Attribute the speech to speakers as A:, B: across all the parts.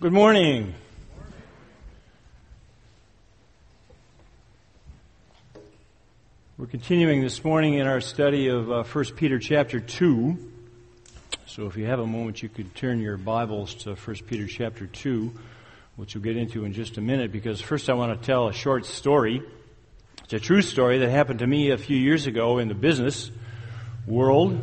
A: Good morning. We're continuing this morning in our study of uh, 1 Peter chapter 2. So if you have a moment, you could turn your Bibles to 1 Peter chapter 2, which we'll get into in just a minute, because first I want to tell a short story. It's a true story that happened to me a few years ago in the business world.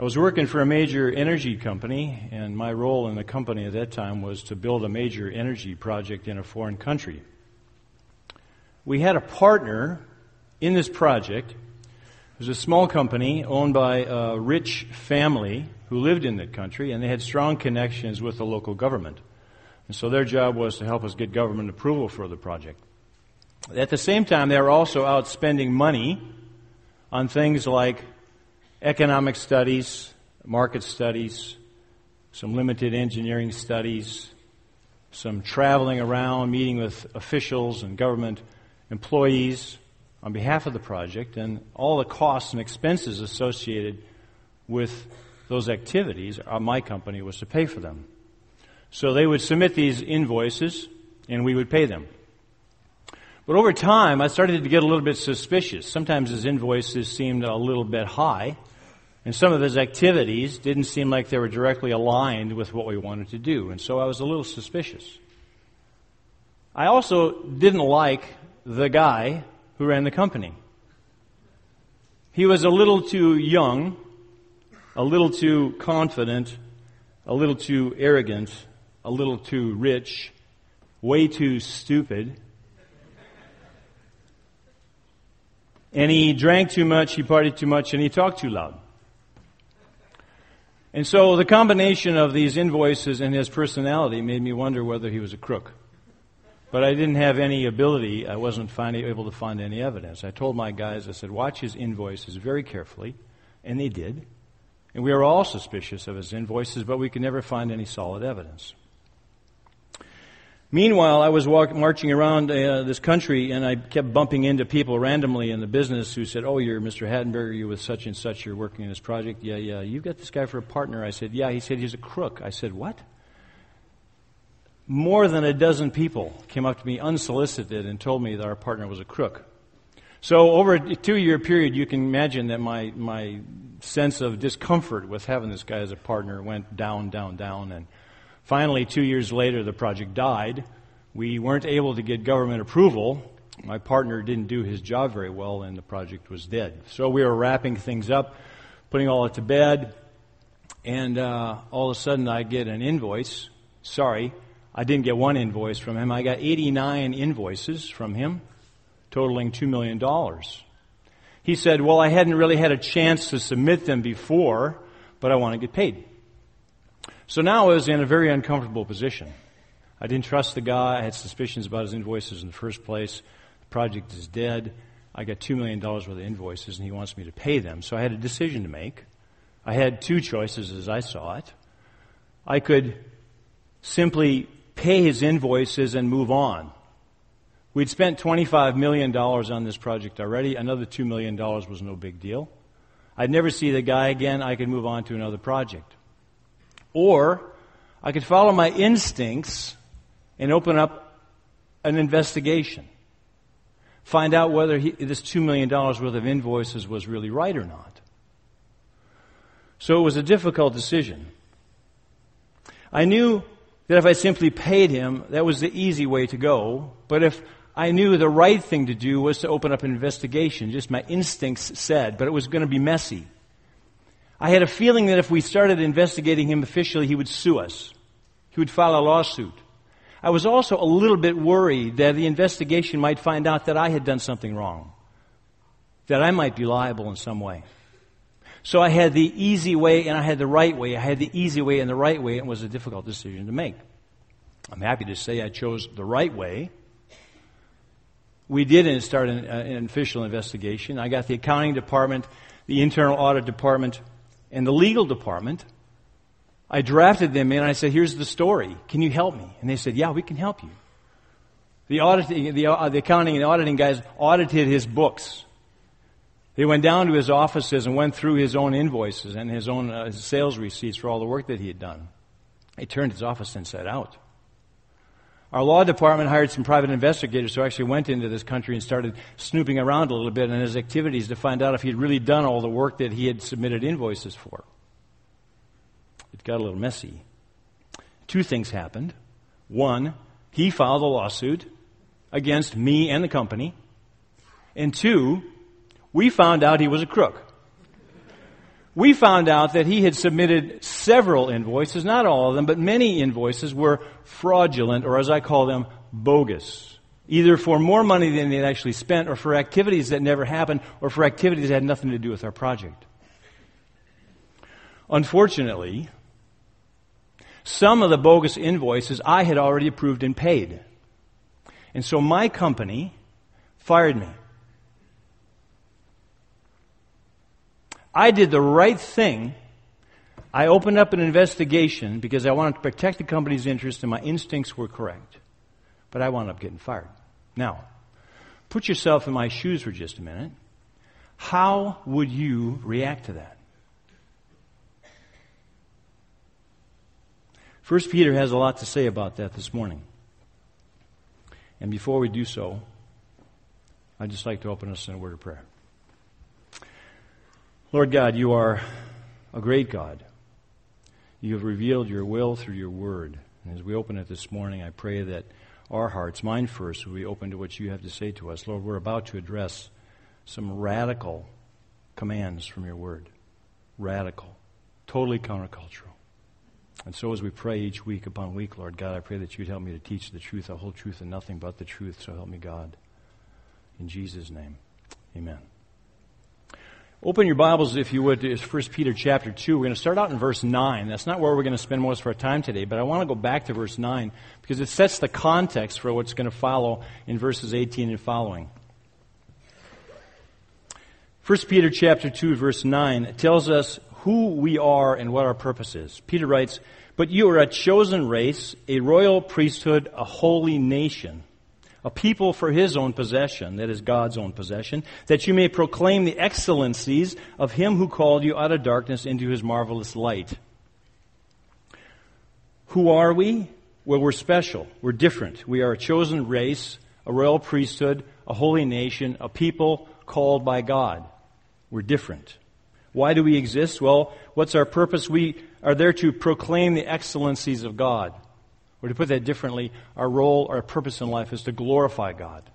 A: I was working for a major energy company, and my role in the company at that time was to build a major energy project in a foreign country. We had a partner in this project. It was a small company owned by a rich family who lived in that country, and they had strong connections with the local government. And so their job was to help us get government approval for the project. At the same time, they were also out spending money on things like economic studies, market studies, some limited engineering studies, some traveling around, meeting with officials and government employees on behalf of the project, and all the costs and expenses associated with those activities, uh, my company was to pay for them. So they would submit these invoices, and we would pay them. But over time, I started to get a little bit suspicious. Sometimes his invoices seemed a little bit high, and some of his activities didn't seem like they were directly aligned with what we wanted to do. And so I was a little suspicious. I also didn't like the guy who ran the company. He was a little too young, a little too confident, a little too arrogant, a little too rich, way too stupid. And he drank too much, he partied too much, and he talked too loud. And so the combination of these invoices and his personality made me wonder whether he was a crook. But I didn't have any ability, I wasn't finding, able to find any evidence. I told my guys, I said, watch his invoices very carefully. And they did. And we were all suspicious of his invoices, but we could never find any solid evidence. Meanwhile, I was walk, marching around uh, this country and I kept bumping into people randomly in the business who said, Oh, you're Mr. Hattenberger, you're with such and such, you're working in this project. Yeah, yeah. You've got this guy for a partner. I said, Yeah. He said, He's a crook. I said, What? More than a dozen people came up to me unsolicited and told me that our partner was a crook. So over a two year period, you can imagine that my, my sense of discomfort with having this guy as a partner went down, down, down, and Finally, two years later, the project died. We weren't able to get government approval. My partner didn't do his job very well, and the project was dead. So we were wrapping things up, putting all it to bed, and uh, all of a sudden I get an invoice. Sorry, I didn't get one invoice from him. I got 89 invoices from him, totaling $2 million. He said, Well, I hadn't really had a chance to submit them before, but I want to get paid. So now I was in a very uncomfortable position. I didn't trust the guy. I had suspicions about his invoices in the first place. The project is dead. I got $2 million worth of invoices and he wants me to pay them. So I had a decision to make. I had two choices as I saw it. I could simply pay his invoices and move on. We'd spent $25 million on this project already. Another $2 million was no big deal. I'd never see the guy again. I could move on to another project. Or I could follow my instincts and open up an investigation. Find out whether he, this $2 million worth of invoices was really right or not. So it was a difficult decision. I knew that if I simply paid him, that was the easy way to go. But if I knew the right thing to do was to open up an investigation, just my instincts said, but it was going to be messy. I had a feeling that if we started investigating him officially, he would sue us. He would file a lawsuit. I was also a little bit worried that the investigation might find out that I had done something wrong, that I might be liable in some way. So I had the easy way and I had the right way. I had the easy way and the right way, and it was a difficult decision to make. I'm happy to say I chose the right way. We did start an, uh, an official investigation. I got the accounting department, the internal audit department, and the legal department. I drafted them in and I said, here's the story. Can you help me? And they said, yeah, we can help you. The auditing, the, uh, the accounting and auditing guys audited his books. They went down to his offices and went through his own invoices and his own uh, sales receipts for all the work that he had done. He turned his office and inside out. Our law department hired some private investigators who actually went into this country and started snooping around a little bit in his activities to find out if he'd really done all the work that he had submitted invoices for. It got a little messy. Two things happened. One, he filed a lawsuit against me and the company. And two, we found out he was a crook. We found out that he had submitted several invoices, not all of them, but many invoices were fraudulent, or as I call them, bogus. Either for more money than they'd actually spent, or for activities that never happened, or for activities that had nothing to do with our project. Unfortunately, some of the bogus invoices I had already approved and paid. And so my company fired me. I did the right thing. I opened up an investigation because I wanted to protect the company's interest and my instincts were correct. But I wound up getting fired. Now, put yourself in my shoes for just a minute. How would you react to that? First Peter has a lot to say about that this morning. And before we do so, I'd just like to open us in a word of prayer. Lord God, you are a great God. You have revealed your will through your word. And as we open it this morning, I pray that our hearts, mine first, will be open to what you have to say to us. Lord, we're about to address some radical commands from your word. Radical. Totally countercultural. And so as we pray each week upon week, Lord God, I pray that you'd help me to teach the truth, the whole truth, and nothing but the truth. So help me, God. In Jesus' name, amen. Open your Bibles, if you would, to 1 Peter chapter 2. We're going to start out in verse 9. That's not where we're going to spend most of our time today, but I want to go back to verse 9 because it sets the context for what's going to follow in verses 18 and following. 1 Peter chapter 2 verse 9 tells us who we are and what our purpose is. Peter writes, But you are a chosen race, a royal priesthood, a holy nation, a people for his own possession, that is God's own possession, that you may proclaim the excellencies of him who called you out of darkness into his marvelous light. Who are we? Well, we're special. We're different. We are a chosen race, a royal priesthood, a holy nation, a people called by God. We're different. Why do we exist? Well, what's our purpose? We are there to proclaim the excellencies of God. Or to put that differently, our role, our purpose in life is to glorify God.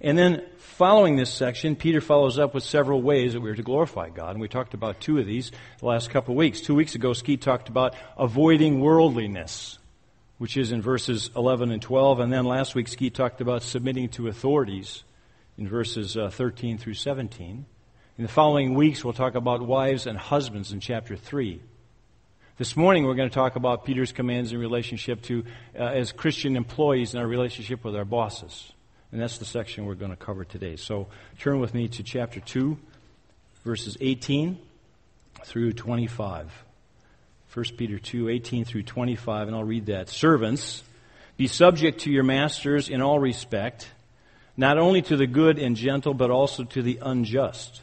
A: And then, following this section, Peter follows up with several ways that we are to glorify God. And we talked about two of these the last couple of weeks. Two weeks ago, Ski talked about avoiding worldliness, which is in verses 11 and 12. And then last week, Ski talked about submitting to authorities in verses uh, 13 through 17. In the following weeks, we'll talk about wives and husbands in chapter 3. This morning, we're going to talk about Peter's commands in relationship to, uh, as Christian employees in our relationship with our bosses. And that's the section we're going to cover today. So turn with me to chapter 2, verses 18 through 25. 1 Peter 2, 18 through 25, and I'll read that. Servants, be subject to your masters in all respect not only to the good and gentle, but also to the unjust.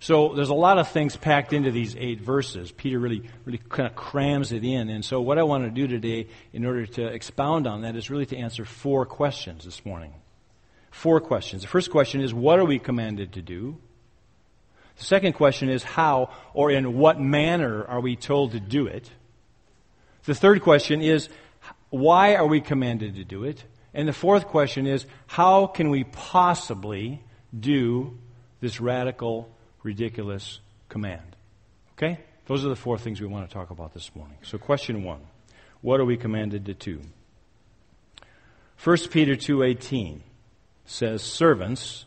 A: So there's a lot of things packed into these eight verses. Peter really, really kind of crams it in. And so what I want to do today in order to expound on that is really to answer four questions this morning. Four questions. The first question is, what are we commanded to do? The second question is how or in what manner are we told to do it? The third question is why are we commanded to do it? And the fourth question is how can we possibly do this radical, ridiculous command? Okay? Those are the four things we want to talk about this morning. So, question one What are we commanded to do? 1 Peter 2.18 says, Servants,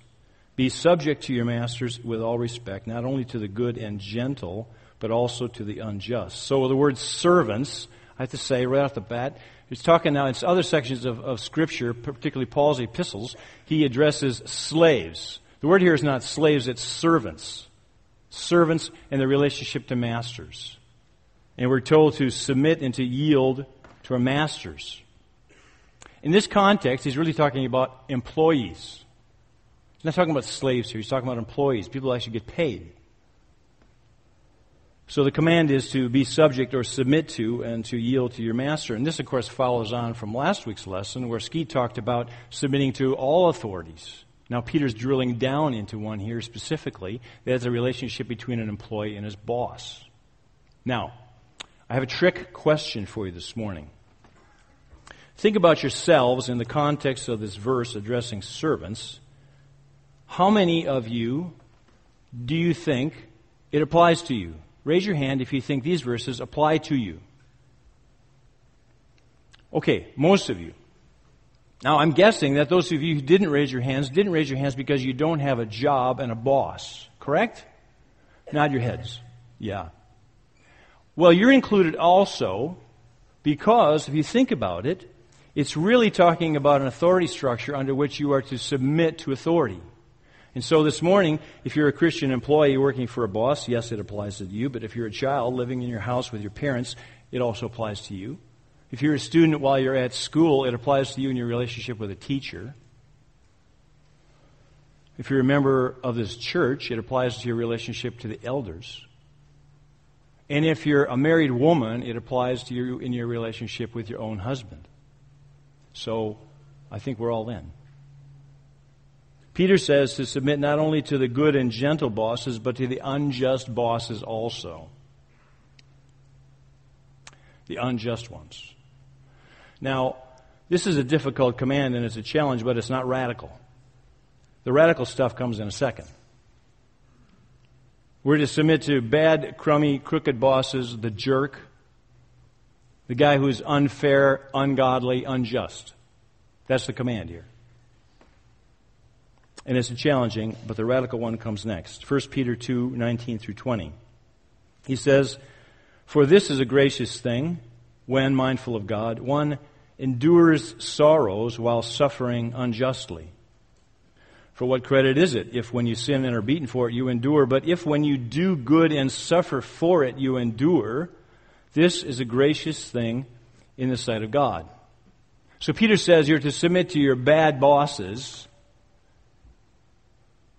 A: be subject to your masters with all respect, not only to the good and gentle, but also to the unjust. So the word servants, I have to say right off the bat, he's talking now in other sections of, of Scripture, particularly Paul's epistles, he addresses slaves. The word here is not slaves, it's servants. Servants and their relationship to masters. And we're told to submit and to yield to our masters. In this context, he's really talking about employees. He's not talking about slaves here. He's talking about employees, people actually get paid. So the command is to be subject or submit to and to yield to your master. And this, of course, follows on from last week's lesson where Ski talked about submitting to all authorities. Now, Peter's drilling down into one here specifically. That's a relationship between an employee and his boss. Now, I have a trick question for you this morning. Think about yourselves in the context of this verse addressing servants. How many of you do you think it applies to you? Raise your hand if you think these verses apply to you. Okay, most of you. Now, I'm guessing that those of you who didn't raise your hands didn't raise your hands because you don't have a job and a boss, correct? Nod your heads. Yeah. Well, you're included also because, if you think about it, it's really talking about an authority structure under which you are to submit to authority. And so this morning, if you're a Christian employee working for a boss, yes, it applies to you. But if you're a child living in your house with your parents, it also applies to you. If you're a student while you're at school, it applies to you in your relationship with a teacher. If you're a member of this church, it applies to your relationship to the elders. And if you're a married woman, it applies to you in your relationship with your own husband. So I think we're all in. Peter says to submit not only to the good and gentle bosses, but to the unjust bosses also. The unjust ones. Now, this is a difficult command and it's a challenge, but it's not radical. The radical stuff comes in a second. We're to submit to bad, crummy, crooked bosses, the jerk, the guy who's unfair, ungodly, unjust. That's the command here. And it's challenging, but the radical one comes next. 1 Peter 2 19 through 20. He says, For this is a gracious thing when mindful of God. One endures sorrows while suffering unjustly. For what credit is it if when you sin and are beaten for it you endure, but if when you do good and suffer for it you endure, this is a gracious thing in the sight of God. So Peter says you're to submit to your bad bosses,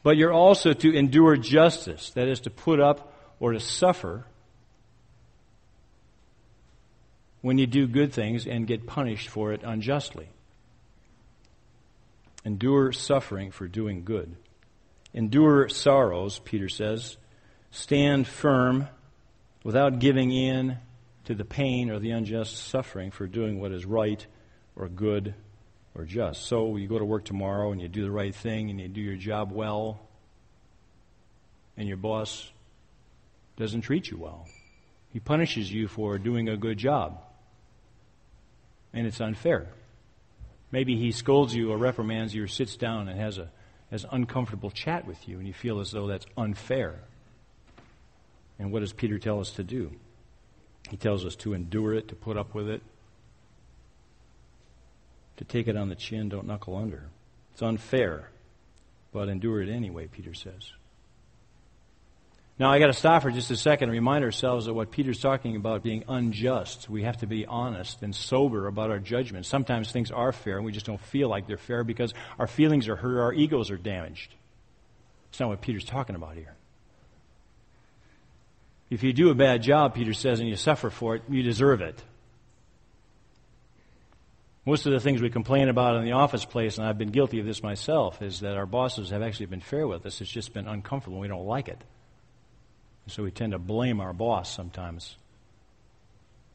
A: but you're also to endure justice, that is, to put up or to suffer when you do good things and get punished for it unjustly. Endure suffering for doing good. Endure sorrows, Peter says. Stand firm without giving in to the pain or the unjust suffering for doing what is right or good or just. So you go to work tomorrow and you do the right thing and you do your job well, and your boss doesn't treat you well. He punishes you for doing a good job. And it's unfair. Maybe he scolds you or reprimands you or sits down and has a has uncomfortable chat with you and you feel as though that's unfair. And what does Peter tell us to do? He tells us to endure it, to put up with it, to take it on the chin, don't knuckle under. It's unfair, but endure it anyway, Peter says. Now, I got to stop for just a second and remind ourselves of what Peter's talking about being unjust. We have to be honest and sober about our judgment. Sometimes things are fair and we just don't feel like they're fair because our feelings are hurt, our egos are damaged. It's not what Peter's talking about here. If you do a bad job, Peter says, and you suffer for it, you deserve it. Most of the things we complain about in the office place, and I've been guilty of this myself, is that our bosses have actually been fair with us. It's just been uncomfortable. And we don't like it. So we tend to blame our boss sometimes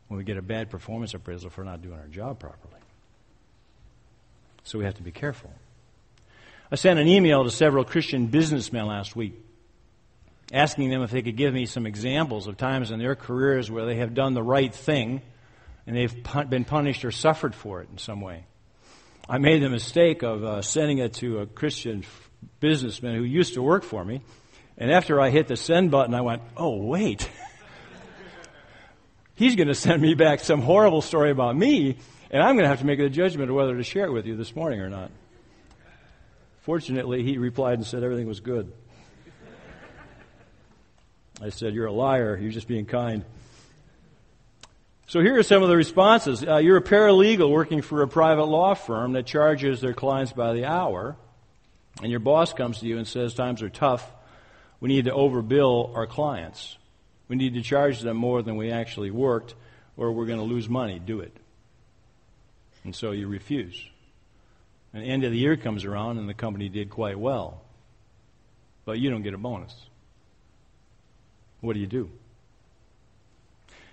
A: when we get a bad performance appraisal for not doing our job properly. So we have to be careful. I sent an email to several Christian businessmen last week asking them if they could give me some examples of times in their careers where they have done the right thing and they've been punished or suffered for it in some way. I made the mistake of uh, sending it to a Christian businessman who used to work for me, and after I hit the send button, I went, oh, wait. He's going to send me back some horrible story about me, and I'm going to have to make a judgment of whether to share it with you this morning or not. Fortunately, he replied and said everything was good. I said, You're a liar. You're just being kind. So here are some of the responses. Uh, you're a paralegal working for a private law firm that charges their clients by the hour, and your boss comes to you and says, Times are tough. We need to overbill our clients. We need to charge them more than we actually worked, or we're going to lose money. Do it. And so you refuse. And the end of the year comes around, and the company did quite well. But you don't get a bonus. What do you do?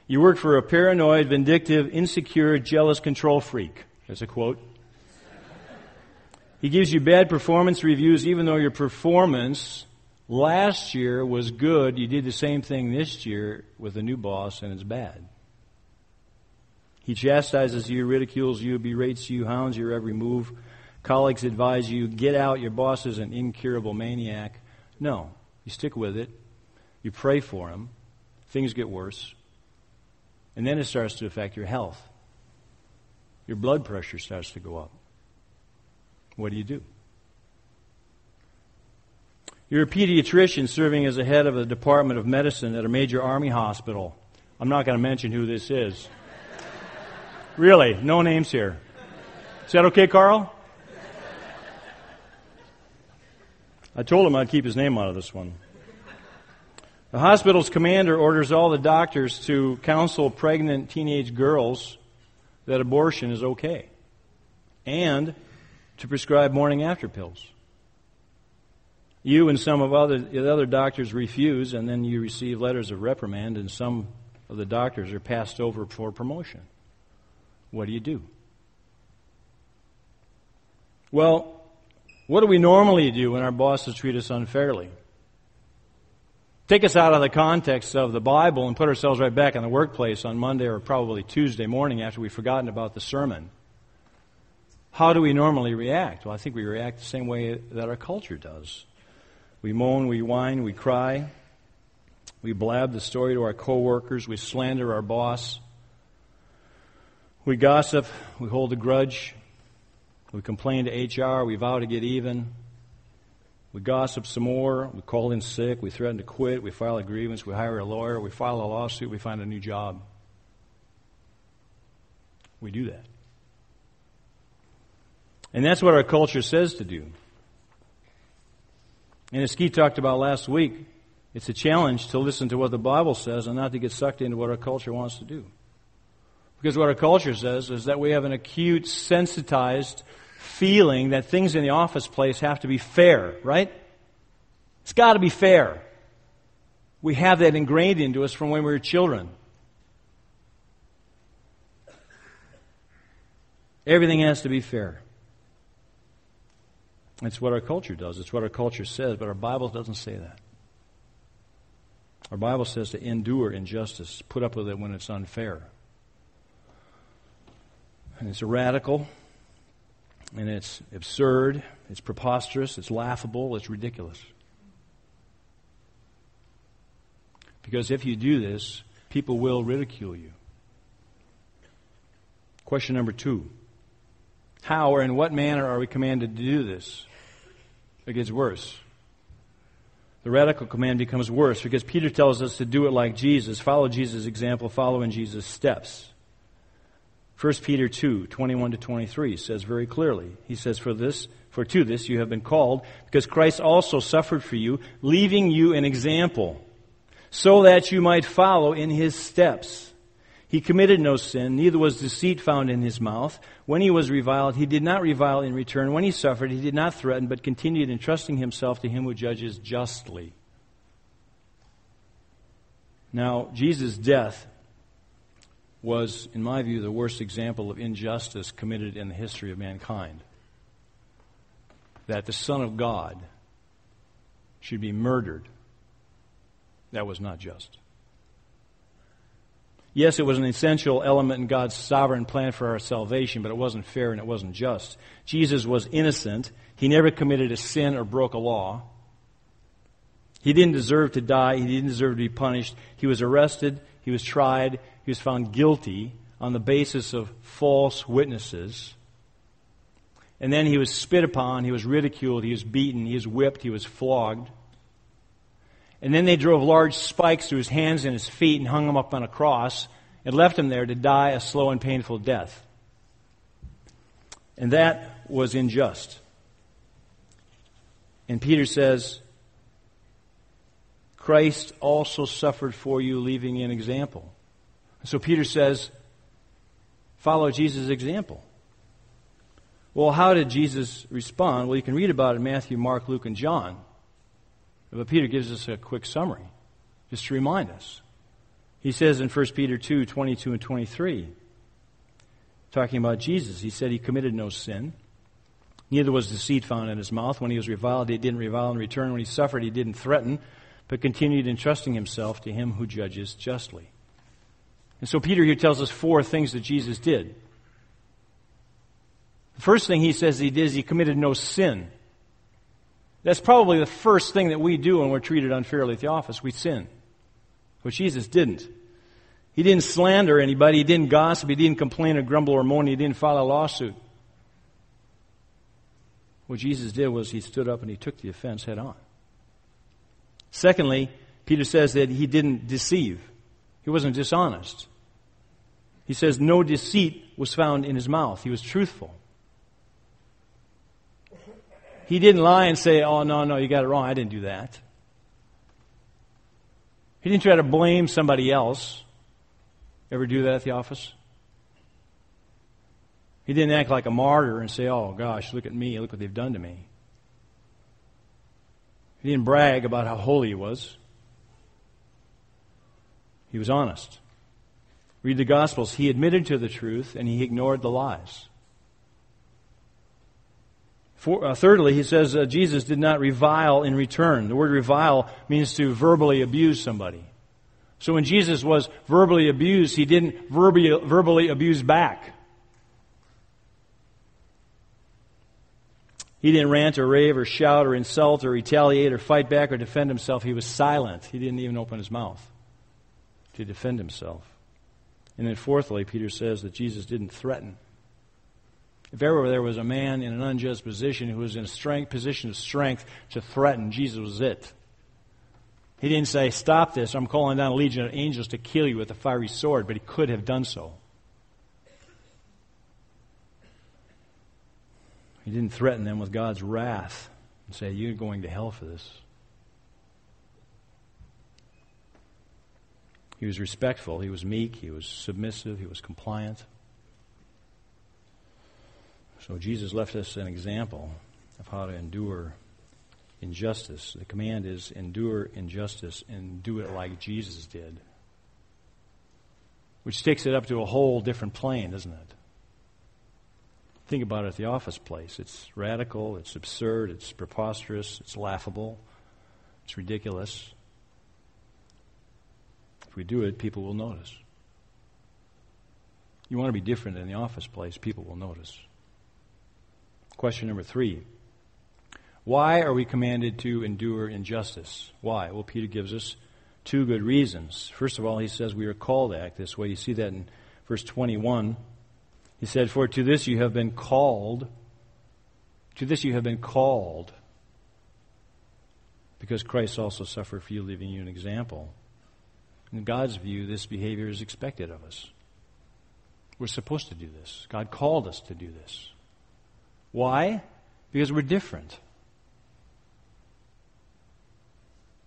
A: You work for a paranoid, vindictive, insecure, jealous control freak. That's a quote. He gives you bad performance reviews even though your performance last year was good. You did the same thing this year with a new boss and it's bad. He chastises you, ridicules you, berates you, hounds your every move. Colleagues advise you, get out, your boss is an incurable maniac. No, you stick with it. You pray for him. Things get worse. And then it starts to affect your health. Your blood pressure starts to go up. What do you do? You're a pediatrician serving as a head of a department of medicine at a major army hospital. I'm not going to mention who this is. really, no names here. Is that okay, Carl? I told him I'd keep his name out of this one. The hospital's commander orders all the doctors to counsel pregnant teenage girls that abortion is okay and to prescribe morning after pills. You and some of other, the other doctors refuse, and then you receive letters of reprimand, and some of the doctors are passed over for promotion. What do you do? Well, what do we normally do when our bosses treat us unfairly? take us out of the context of the Bible and put ourselves right back in the workplace on Monday or probably Tuesday morning after we've forgotten about the sermon. How do we normally react? Well, I think we react the same way that our culture does. We moan, we whine, we cry, we blab the story to our coworkers, we slander our boss, we gossip, we hold a grudge, we complain to HR, we vow to get even, we gossip some more. We call in sick. We threaten to quit. We file a grievance. We hire a lawyer. We file a lawsuit. We find a new job. We do that. And that's what our culture says to do. And as Keith talked about last week, it's a challenge to listen to what the Bible says and not to get sucked into what our culture wants to do. Because what our culture says is that we have an acute, sensitized feeling that things in the office place have to be fair, right? It's got to be fair. We have that ingrained into us from when we were children. Everything has to be fair. It's what our culture does. It's what our culture says, but our Bible doesn't say that. Our Bible says to endure injustice, put up with it when it's unfair. And it's radical, and it's absurd, it's preposterous, it's laughable, it's ridiculous. Because if you do this, people will ridicule you. Question number two How or in what manner are we commanded to do this? It gets worse. The radical command becomes worse because Peter tells us to do it like Jesus, follow Jesus' example, follow in Jesus' steps. 1 Peter 2, 21 to 23 says very clearly, he says, For this, for to this you have been called, because Christ also suffered for you, leaving you an example, so that you might follow in his steps. He committed no sin, neither was deceit found in his mouth. When he was reviled, he did not revile in return. When he suffered, he did not threaten, but continued entrusting himself to him who judges justly. Now, Jesus' death was, in my view, the worst example of injustice committed in the history of mankind. That the Son of God should be murdered, that was not just. Yes, it was an essential element in God's sovereign plan for our salvation, but it wasn't fair and it wasn't just. Jesus was innocent. He never committed a sin or broke a law. He didn't deserve to die. He didn't deserve to be punished. He was arrested. He was tried. He was found guilty on the basis of false witnesses. And then he was spit upon. He was ridiculed. He was beaten. He was whipped. He was flogged. And then they drove large spikes through his hands and his feet and hung him up on a cross and left him there to die a slow and painful death. And that was unjust. And Peter says, Christ also suffered for you, leaving an example. So Peter says, follow Jesus' example. Well, how did Jesus respond? Well, you can read about it in Matthew, Mark, Luke, and John. But Peter gives us a quick summary, just to remind us. He says in 1 Peter 2 22 and 23, talking about Jesus, he said he committed no sin. Neither was deceit found in his mouth. When he was reviled, he didn't revile in return. When he suffered, he didn't threaten, but continued entrusting himself to him who judges justly. And so Peter here tells us four things that Jesus did. The first thing he says he did is he committed no sin. That's probably the first thing that we do when we're treated unfairly at the office. We sin. But Jesus didn't. He didn't slander anybody. He didn't gossip. He didn't complain or grumble or moan. He didn't file a lawsuit. What Jesus did was he stood up and he took the offense head on. Secondly, Peter says that he didn't deceive. He wasn't dishonest. He says no deceit was found in his mouth. He was truthful. He didn't lie and say, oh, no, no, you got it wrong. I didn't do that. He didn't try to blame somebody else. Ever do that at the office? He didn't act like a martyr and say, oh, gosh, look at me. Look what they've done to me. He didn't brag about how holy he was. He was honest. Read the Gospels. He admitted to the truth and he ignored the lies. For, uh, thirdly, he says uh, Jesus did not revile in return. The word revile means to verbally abuse somebody. So when Jesus was verbally abused, he didn't verbally, verbally abuse back. He didn't rant or rave or shout or insult or retaliate or fight back or defend himself. He was silent. He didn't even open his mouth to defend himself. And then fourthly, Peter says that Jesus didn't threaten. If ever there was a man in an unjust position who was in a strength, position of strength to threaten, Jesus was it. He didn't say, Stop this, I'm calling down a legion of angels to kill you with a fiery sword, but he could have done so. He didn't threaten them with God's wrath and say, You're going to hell for this. He was respectful, he was meek, he was submissive, he was compliant. So Jesus left us an example of how to endure injustice. The command is endure injustice and do it like Jesus did. Which takes it up to a whole different plane, doesn't it? Think about it at the office place. It's radical, it's absurd, it's preposterous, it's laughable, it's ridiculous. If we do it, people will notice. You want to be different in the office place, people will notice. Question number three. Why are we commanded to endure injustice? Why? Well, Peter gives us two good reasons. First of all, he says we are called to act this way. You see that in verse 21. He said, For to this you have been called. To this you have been called. Because Christ also suffered for you, leaving you an example. In God's view, this behavior is expected of us. We're supposed to do this. God called us to do this. Why? Because we're different.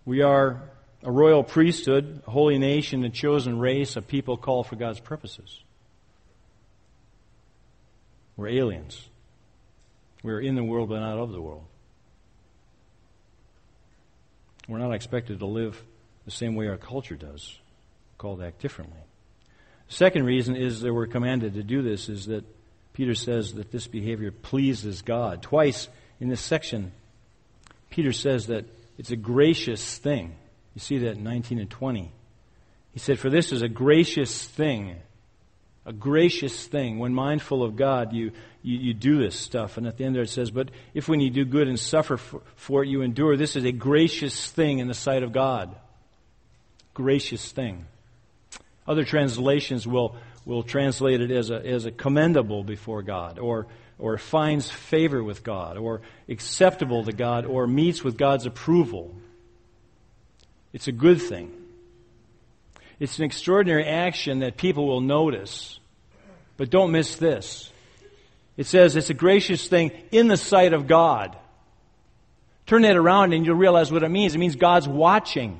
A: We are a royal priesthood, a holy nation, a chosen race, a people called for God's purposes. We're aliens. We're in the world, but not of the world. We're not expected to live the same way our culture does. called to act differently. The Second reason is that we're commanded to do this is that Peter says that this behavior pleases God. Twice in this section, Peter says that it's a gracious thing. You see that in 19 and 20. He said, For this is a gracious thing. A gracious thing. When mindful of God, you, you, you do this stuff. And at the end there it says, But if when you do good and suffer for, for it, you endure, this is a gracious thing in the sight of God. Gracious thing. Other translations will, will translate it as a, as a commendable before God, or, or finds favor with God, or acceptable to God, or meets with God's approval. It's a good thing. It's an extraordinary action that people will notice. But don't miss this. It says it's a gracious thing in the sight of God. Turn that around and you'll realize what it means. It means God's watching.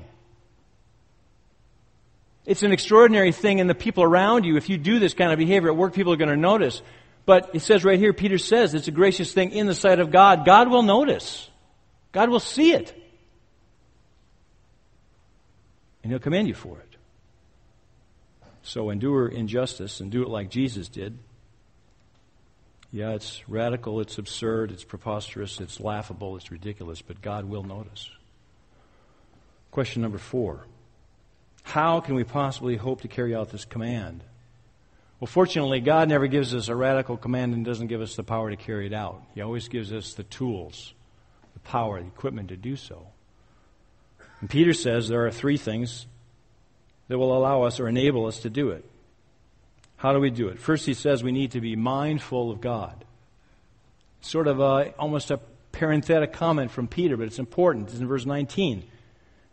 A: It's an extraordinary thing in the people around you. If you do this kind of behavior at work, people are going to notice. But it says right here, Peter says it's a gracious thing in the sight of God. God will notice. God will see it. And He'll commend you for it. So endure injustice and do it like Jesus did. Yeah, it's radical, it's absurd, it's preposterous, it's laughable, it's ridiculous, but God will notice. Question number four how can we possibly hope to carry out this command? Well, fortunately, God never gives us a radical command and doesn't give us the power to carry it out. He always gives us the tools, the power, the equipment to do so. And Peter says there are three things that will allow us or enable us to do it. How do we do it? First, he says we need to be mindful of God. Sort of a, almost a parenthetic comment from Peter, but it's important. It's in verse 19.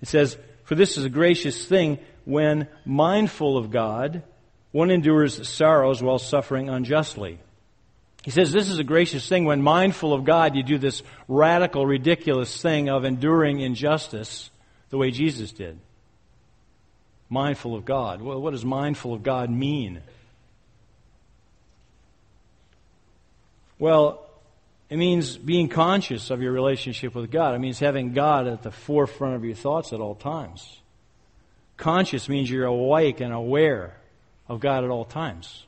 A: It says, for this is a gracious thing when, mindful of God, one endures sorrows while suffering unjustly. He says this is a gracious thing when, mindful of God, you do this radical, ridiculous thing of enduring injustice the way Jesus did. Mindful of God. Well, what does mindful of God mean? Well, it means being conscious of your relationship with God. It means having God at the forefront of your thoughts at all times. Conscious means you're awake and aware of God at all times.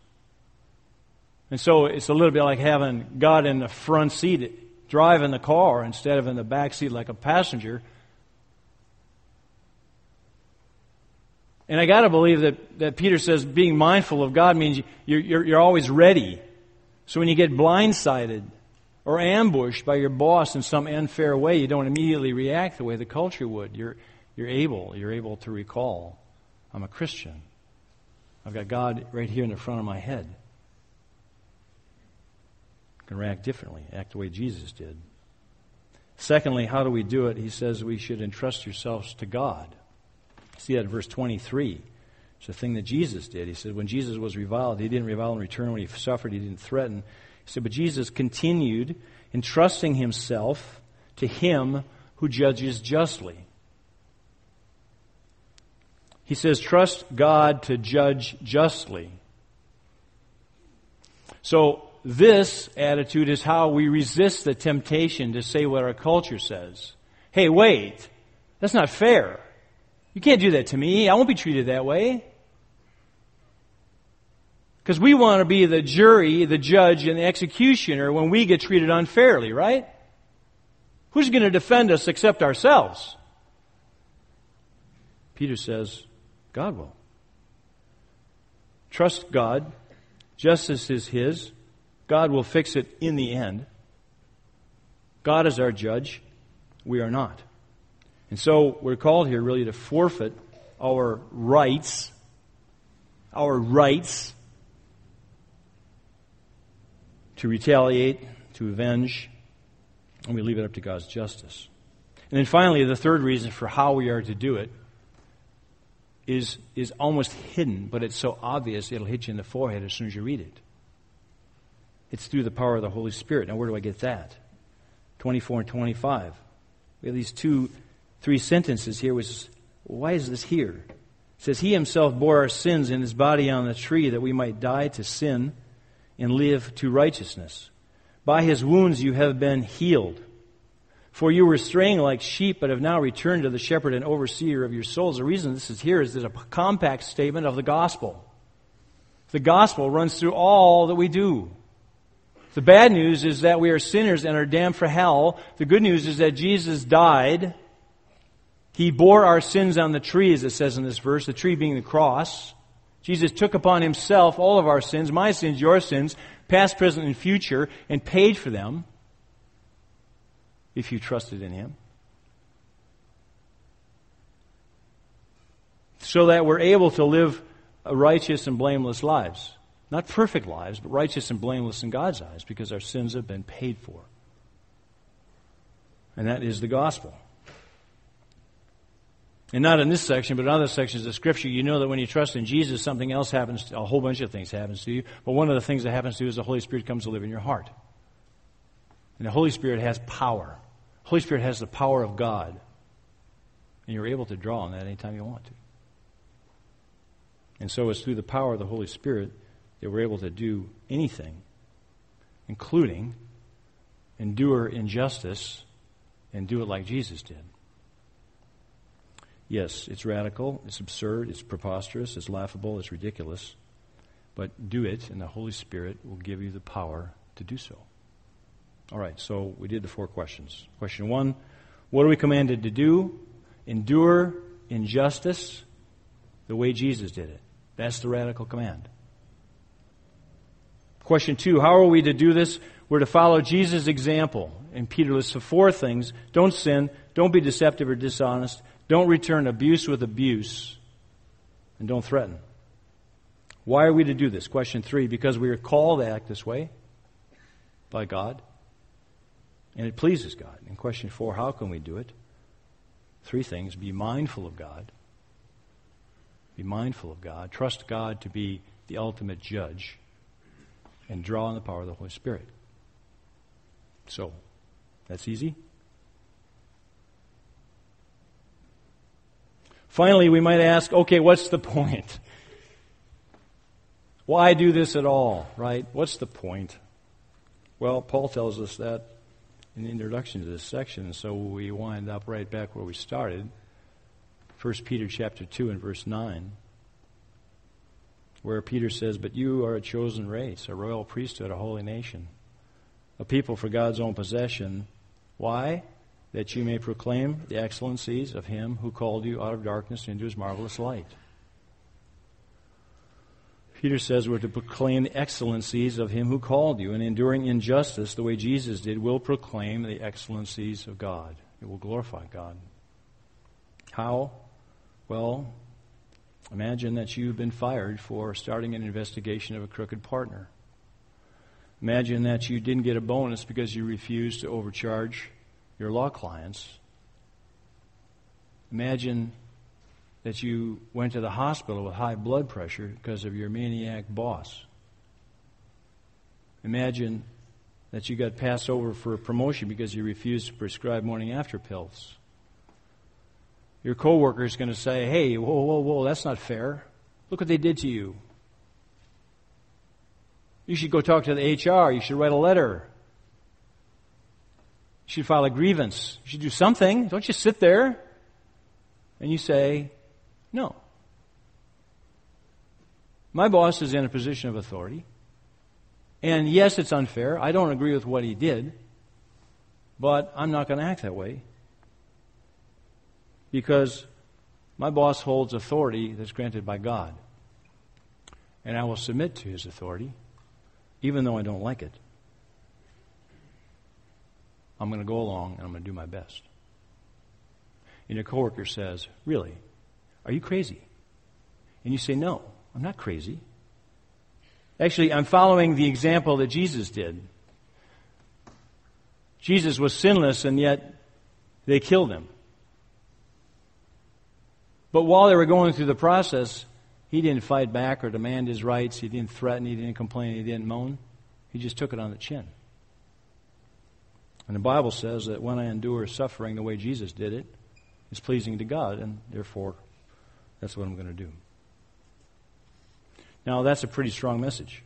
A: And so it's a little bit like having God in the front seat driving the car instead of in the back seat like a passenger. And I got to believe that, that Peter says being mindful of God means you're, you're, you're always ready. So when you get blindsided, or ambushed by your boss in some unfair way, you don't immediately react the way the culture would. You're, you're able, you're able to recall, I'm a Christian. I've got God right here in the front of my head. I can react differently, act the way Jesus did. Secondly, how do we do it? He says we should entrust yourselves to God. See that in verse 23. It's the thing that Jesus did. He said when Jesus was reviled, he didn't revile in return. When he suffered, he didn't threaten. Said, but Jesus continued entrusting himself to him who judges justly. He says, trust God to judge justly. So, this attitude is how we resist the temptation to say what our culture says. Hey, wait, that's not fair. You can't do that to me. I won't be treated that way. Because we want to be the jury, the judge, and the executioner when we get treated unfairly, right? Who's going to defend us except ourselves? Peter says, God will. Trust God. Justice is His. God will fix it in the end. God is our judge. We are not. And so we're called here really to forfeit our rights, our rights to retaliate, to avenge, and we leave it up to God's justice. And then finally, the third reason for how we are to do it is, is almost hidden, but it's so obvious it'll hit you in the forehead as soon as you read it. It's through the power of the Holy Spirit. Now, where do I get that? 24 and 25. We have these two, three sentences here. Which, why is this here? It says, He himself bore our sins in his body on the tree that we might die to sin and live to righteousness. By his wounds you have been healed. For you were straying like sheep, but have now returned to the shepherd and overseer of your souls. The reason this is here is there's a compact statement of the gospel. The gospel runs through all that we do. The bad news is that we are sinners and are damned for hell. The good news is that Jesus died. He bore our sins on the tree, as it says in this verse, the tree being the cross. Jesus took upon himself all of our sins, my sins, your sins, past, present, and future, and paid for them if you trusted in him. So that we're able to live righteous and blameless lives. Not perfect lives, but righteous and blameless in God's eyes because our sins have been paid for. And that is the gospel. And not in this section, but in other sections of Scripture, you know that when you trust in Jesus, something else happens, to, a whole bunch of things happens to you. But one of the things that happens to you is the Holy Spirit comes to live in your heart. And the Holy Spirit has power. The Holy Spirit has the power of God. And you're able to draw on that anytime you want to. And so it's through the power of the Holy Spirit that we're able to do anything, including endure injustice and do it like Jesus did. Yes, it's radical, it's absurd, it's preposterous, it's laughable, it's ridiculous, but do it, and the Holy Spirit will give you the power to do so. All right, so we did the four questions. Question one What are we commanded to do? Endure injustice the way Jesus did it. That's the radical command. Question two, how are we to do this? We're to follow Jesus' example. And Peter lists four things. Don't sin. Don't be deceptive or dishonest. Don't return abuse with abuse. And don't threaten. Why are we to do this? Question three, because we are called to act this way by God. And it pleases God. And question four, how can we do it? Three things. Be mindful of God. Be mindful of God. Trust God to be the ultimate judge. And draw on the power of the Holy Spirit. So, that's easy. Finally, we might ask, okay, what's the point? Why do this at all, right? What's the point? Well, Paul tells us that in the introduction to this section, so we wind up right back where we started. 1 Peter chapter 2 and verse 9, where Peter says, But you are a chosen race, a royal priesthood, a holy nation, a people for God's own possession. Why? That you may proclaim the excellencies of him who called you out of darkness into his marvelous light. Peter says we're to proclaim the excellencies of him who called you, and enduring injustice the way Jesus did will proclaim the excellencies of God. It will glorify God. How? Well, imagine that you've been fired for starting an investigation of a crooked partner. Imagine that you didn't get a bonus because you refused to overcharge your law clients. Imagine that you went to the hospital with high blood pressure because of your maniac boss. Imagine that you got passed over for a promotion because you refused to prescribe morning after pills. Your coworker is going to say, "Hey, whoa, whoa, whoa, that's not fair. Look what they did to you. You should go talk to the HR. You should write a letter. You should file a grievance. You should do something. Don't just sit there and you say, no. My boss is in a position of authority. And yes, it's unfair. I don't agree with what he did. But I'm not going to act that way. Because my boss holds authority that's granted by God. And I will submit to his authority, even though I don't like it. I'm going to go along and I'm going to do my best. And your coworker says, Really? Are you crazy? And you say, No, I'm not crazy. Actually, I'm following the example that Jesus did. Jesus was sinless, and yet they killed him. But while they were going through the process, he didn't fight back or demand his rights. He didn't threaten. He didn't complain. He didn't moan. He just took it on the chin. And the Bible says that when I endure suffering the way Jesus did it, it's pleasing to God, and therefore that's what I'm going to do. Now, that's a pretty strong message.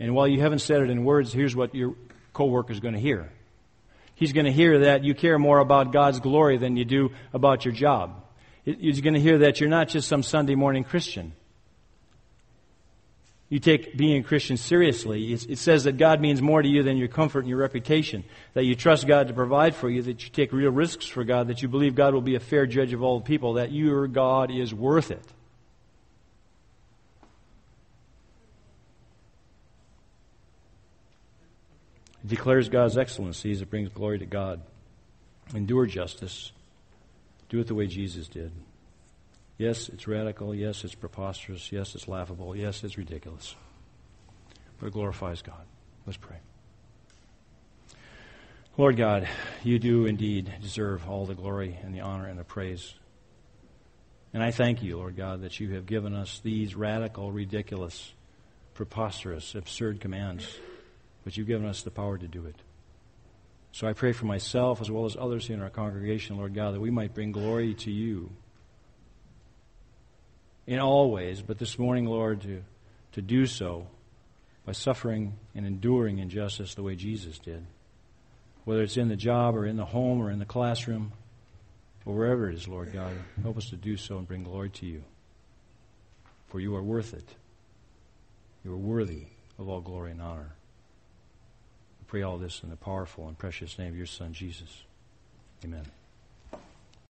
A: And while you haven't said it in words, here's what your coworker is going to hear. He's going to hear that you care more about God's glory than you do about your job. He's going to hear that you're not just some Sunday morning Christian. You take being a Christian seriously. It says that God means more to you than your comfort and your reputation. That you trust God to provide for you, that you take real risks for God, that you believe God will be a fair judge of all people, that your God is worth it. It declares God's excellencies. It brings glory to God. Endure justice. Do it the way Jesus did. Yes, it's radical. Yes, it's preposterous. Yes, it's laughable. Yes, it's ridiculous. But it glorifies God. Let's pray. Lord God, you do indeed deserve all the glory and the honor and the praise. And I thank you, Lord God, that you have given us these radical, ridiculous, preposterous, absurd commands, but you've given us the power to do it. So I pray for myself as well as others in our congregation, Lord God, that we might bring glory to you in all ways, but this morning, Lord, to, to do so by suffering and enduring injustice the way Jesus did. Whether it's in the job or in the home or in the classroom or wherever it is, Lord God, help us to do so and bring glory to you. For you are worth it. You are worthy of all glory and honor. We pray all this in the powerful and precious name of your Son, Jesus. Amen.